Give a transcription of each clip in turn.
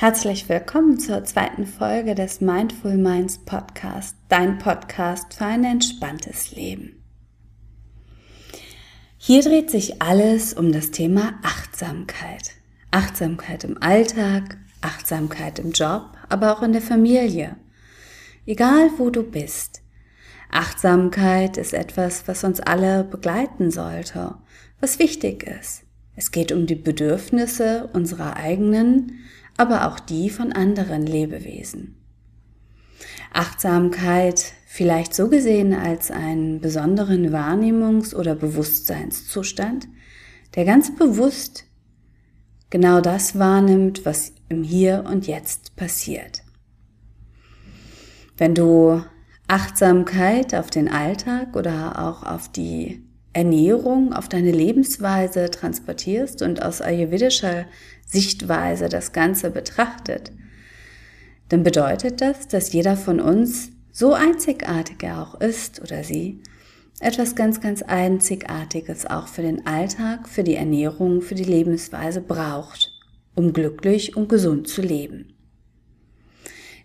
Herzlich willkommen zur zweiten Folge des Mindful Minds Podcast, dein Podcast für ein entspanntes Leben. Hier dreht sich alles um das Thema Achtsamkeit. Achtsamkeit im Alltag, Achtsamkeit im Job, aber auch in der Familie. Egal wo du bist. Achtsamkeit ist etwas, was uns alle begleiten sollte, was wichtig ist. Es geht um die Bedürfnisse unserer eigenen, aber auch die von anderen Lebewesen. Achtsamkeit vielleicht so gesehen als einen besonderen Wahrnehmungs- oder Bewusstseinszustand, der ganz bewusst genau das wahrnimmt, was im Hier und Jetzt passiert. Wenn du Achtsamkeit auf den Alltag oder auch auf die Ernährung, auf deine Lebensweise transportierst und aus ayurvedischer Sichtweise das Ganze betrachtet, dann bedeutet das, dass jeder von uns, so einzigartig er auch ist oder sie, etwas ganz, ganz Einzigartiges auch für den Alltag, für die Ernährung, für die Lebensweise braucht, um glücklich und gesund zu leben.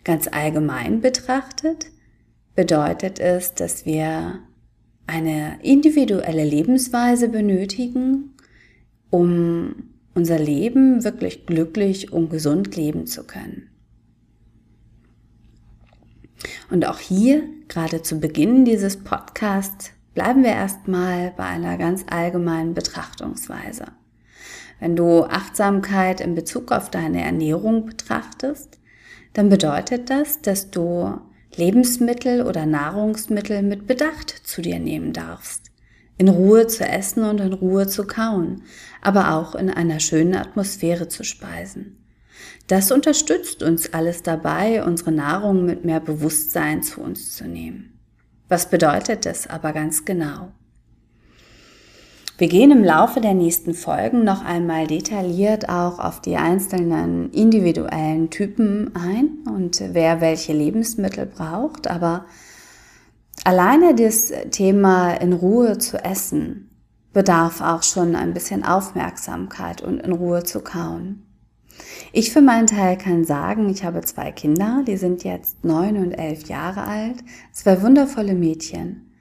Ganz allgemein betrachtet bedeutet es, dass wir eine individuelle Lebensweise benötigen, um unser Leben wirklich glücklich und gesund leben zu können. Und auch hier, gerade zu Beginn dieses Podcasts, bleiben wir erstmal bei einer ganz allgemeinen Betrachtungsweise. Wenn du Achtsamkeit in Bezug auf deine Ernährung betrachtest, dann bedeutet das, dass du Lebensmittel oder Nahrungsmittel mit Bedacht zu dir nehmen darfst. In Ruhe zu essen und in Ruhe zu kauen, aber auch in einer schönen Atmosphäre zu speisen. Das unterstützt uns alles dabei, unsere Nahrung mit mehr Bewusstsein zu uns zu nehmen. Was bedeutet das aber ganz genau? Wir gehen im Laufe der nächsten Folgen noch einmal detailliert auch auf die einzelnen individuellen Typen ein und wer welche Lebensmittel braucht. Aber alleine das Thema in Ruhe zu essen bedarf auch schon ein bisschen Aufmerksamkeit und in Ruhe zu kauen. Ich für meinen Teil kann sagen, ich habe zwei Kinder, die sind jetzt neun und elf Jahre alt, zwei wundervolle Mädchen.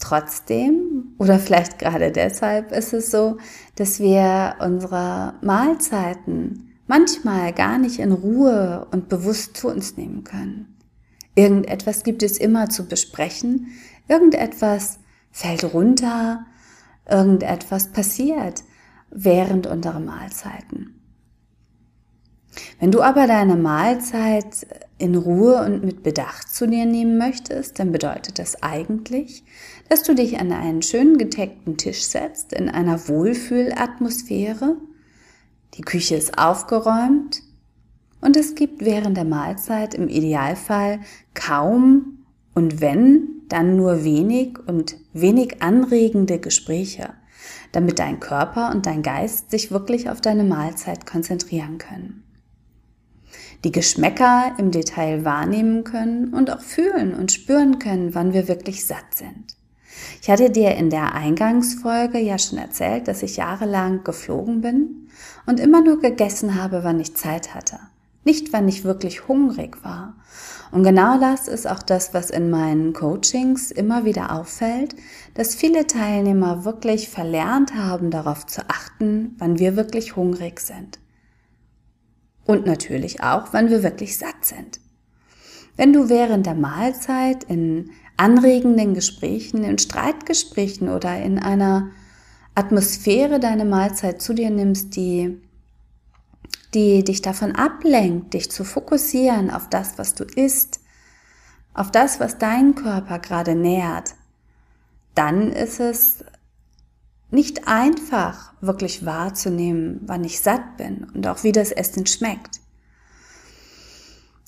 Trotzdem oder vielleicht gerade deshalb ist es so, dass wir unsere Mahlzeiten manchmal gar nicht in Ruhe und bewusst zu uns nehmen können. Irgendetwas gibt es immer zu besprechen, irgendetwas fällt runter, irgendetwas passiert während unserer Mahlzeiten. Wenn du aber deine Mahlzeit in Ruhe und mit Bedacht zu dir nehmen möchtest, dann bedeutet das eigentlich, dass du dich an einen schönen gedeckten Tisch setzt in einer Wohlfühlatmosphäre. Die Küche ist aufgeräumt und es gibt während der Mahlzeit im Idealfall kaum und wenn, dann nur wenig und wenig anregende Gespräche, damit dein Körper und dein Geist sich wirklich auf deine Mahlzeit konzentrieren können die Geschmäcker im Detail wahrnehmen können und auch fühlen und spüren können, wann wir wirklich satt sind. Ich hatte dir in der Eingangsfolge ja schon erzählt, dass ich jahrelang geflogen bin und immer nur gegessen habe, wann ich Zeit hatte. Nicht, wann ich wirklich hungrig war. Und genau das ist auch das, was in meinen Coachings immer wieder auffällt, dass viele Teilnehmer wirklich verlernt haben, darauf zu achten, wann wir wirklich hungrig sind. Und natürlich auch, wann wir wirklich satt sind. Wenn du während der Mahlzeit in anregenden Gesprächen, in Streitgesprächen oder in einer Atmosphäre deine Mahlzeit zu dir nimmst, die, die dich davon ablenkt, dich zu fokussieren auf das, was du isst, auf das, was dein Körper gerade nährt, dann ist es nicht einfach wirklich wahrzunehmen, wann ich satt bin und auch wie das Essen schmeckt.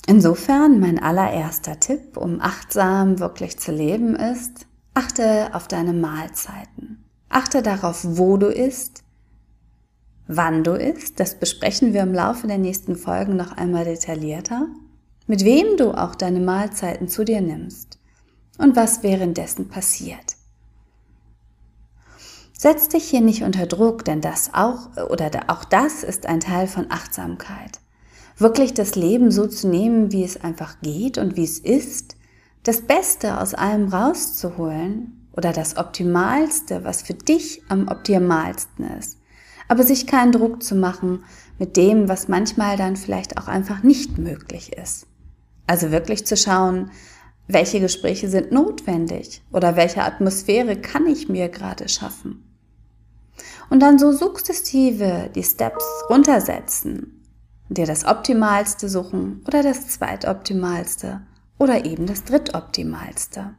Insofern mein allererster Tipp, um achtsam wirklich zu leben, ist, achte auf deine Mahlzeiten. Achte darauf, wo du isst, wann du isst. Das besprechen wir im Laufe der nächsten Folgen noch einmal detaillierter. Mit wem du auch deine Mahlzeiten zu dir nimmst und was währenddessen passiert. Setz dich hier nicht unter Druck, denn das auch oder auch das ist ein Teil von Achtsamkeit. wirklich das Leben so zu nehmen, wie es einfach geht und wie es ist, das Beste aus allem rauszuholen oder das Optimalste, was für dich am optimalsten ist. Aber sich keinen Druck zu machen mit dem, was manchmal dann vielleicht auch einfach nicht möglich ist. Also wirklich zu schauen, welche Gespräche sind notwendig oder welche Atmosphäre kann ich mir gerade schaffen. Und dann so sukzessive die Steps runtersetzen, dir das Optimalste suchen oder das Zweitoptimalste oder eben das Drittoptimalste.